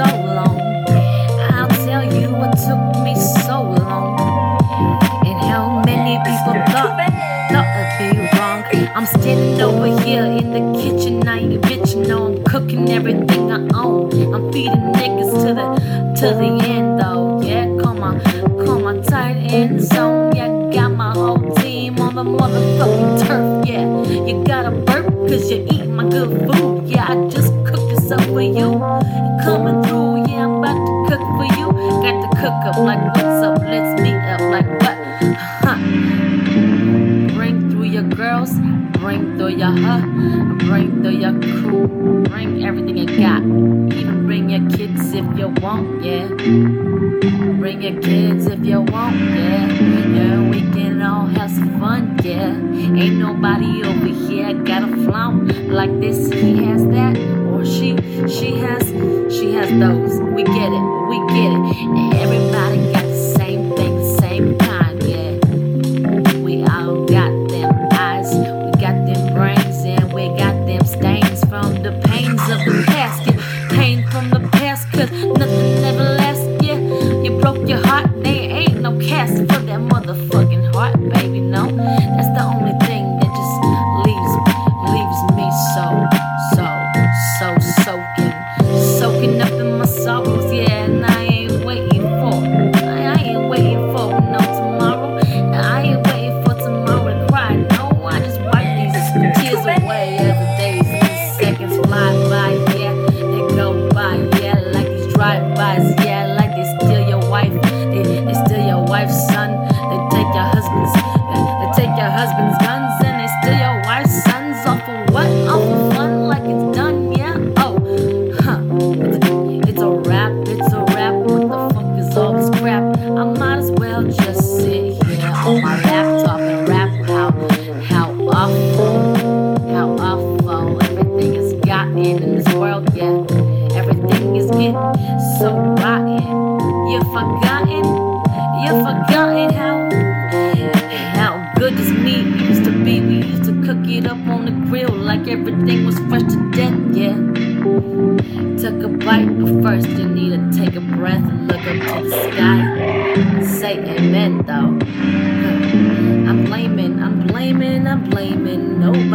so long. I'll tell you what took me so long. And how many people thought, thought I'd be wrong. I'm standing over here in the kitchen, I ain't You no, I'm cooking everything I own. I'm feeding niggas to the, to the end, though. Yeah, come on, come on, tight end zone. Yeah, got my whole team on the motherfucking turf. Yeah, you gotta burp, cause you eat my good food. Yeah, I just cooked this up for you. Cook up like what's up, let's meet up like what? Huh. Bring through your girls, bring through your huh, bring through your crew, bring everything you got. Even bring your kids if you want, yeah. Bring your kids if you want, yeah. Yeah, we can all have some fun, yeah. Ain't nobody over here got a flaunt like this. He has that, or she, she has, she has those. We get it, we get it. Pains of the past. Yeah, pain from the past, cause nothing ever lasts. Yeah, you broke your heart, there ain't no cast for that motherfucking heart, baby. No, that's the only thing that just leaves leaves me so, so, so soaking, forgotten how how good this meat used to be. We used to cook it up on the grill like everything was fresh to death. Yeah. Took a bite, but first you need to take a breath and look up to the sky say amen though. I'm blaming, I'm blaming, I'm blaming nobody.